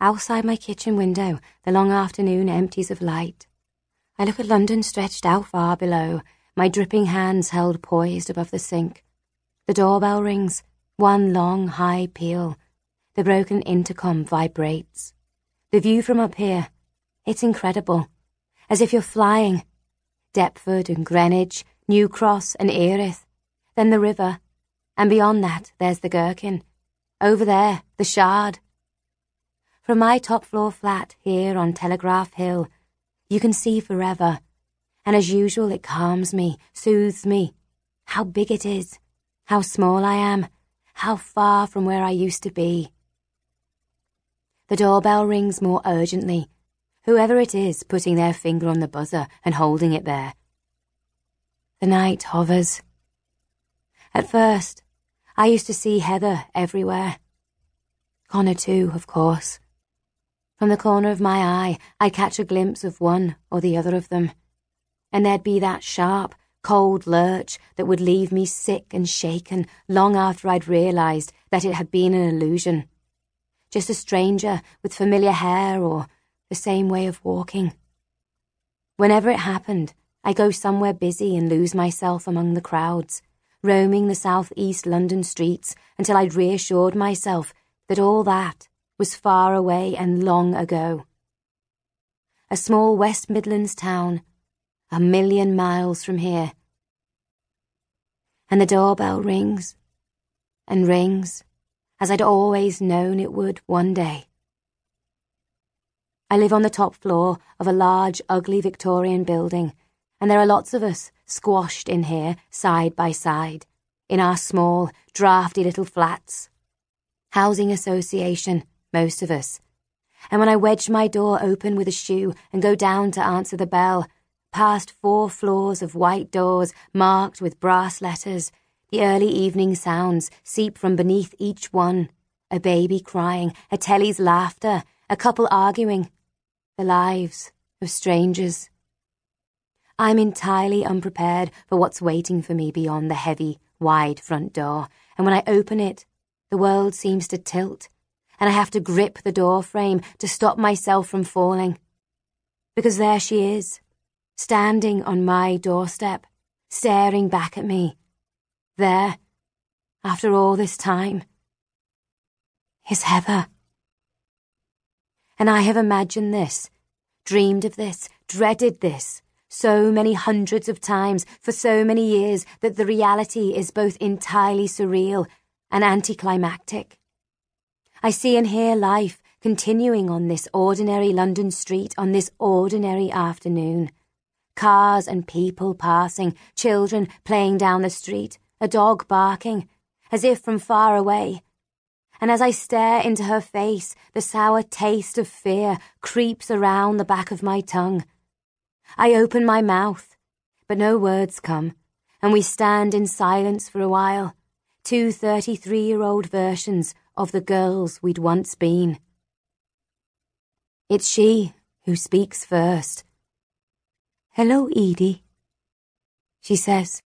Outside my kitchen window, the long afternoon empties of light. I look at London stretched out far below, my dripping hands held poised above the sink. The doorbell rings, one long high peal. The broken intercom vibrates. The view from up here, it's incredible. As if you're flying. Deptford and Greenwich, New Cross and Erith. Then the river. And beyond that, there's the Gherkin. Over there, the Shard. From my top floor flat here on Telegraph Hill, you can see forever. And as usual, it calms me, soothes me. How big it is. How small I am. How far from where I used to be. The doorbell rings more urgently. Whoever it is putting their finger on the buzzer and holding it there. The night hovers. At first, I used to see Heather everywhere. Connor too, of course. From the corner of my eye, I'd catch a glimpse of one or the other of them. And there'd be that sharp, cold lurch that would leave me sick and shaken long after I'd realised that it had been an illusion just a stranger with familiar hair or the same way of walking. Whenever it happened, I go somewhere busy and lose myself among the crowds, roaming the south-east London streets until I'd reassured myself that all that was far away and long ago. A small West Midlands town, a million miles from here. And the doorbell rings and rings as I'd always known it would one day. I live on the top floor of a large, ugly Victorian building, and there are lots of us squashed in here, side by side, in our small, drafty little flats. Housing association, most of us. And when I wedge my door open with a shoe and go down to answer the bell, past four floors of white doors marked with brass letters, the early evening sounds seep from beneath each one. A baby crying, a telly's laughter, a couple arguing. The lives of strangers. I'm entirely unprepared for what's waiting for me beyond the heavy, wide front door, and when I open it, the world seems to tilt, and I have to grip the door frame to stop myself from falling. Because there she is, standing on my doorstep, staring back at me there, after all this time, is Heather. And I have imagined this, dreamed of this, dreaded this, so many hundreds of times for so many years that the reality is both entirely surreal and anticlimactic. I see and hear life continuing on this ordinary London street on this ordinary afternoon. Cars and people passing, children playing down the street, a dog barking, as if from far away. And as I stare into her face, the sour taste of fear creeps around the back of my tongue. I open my mouth, but no words come, and we stand in silence for a while, two 33-year-old versions of the girls we'd once been. It's she who speaks first. Hello, Edie, she says.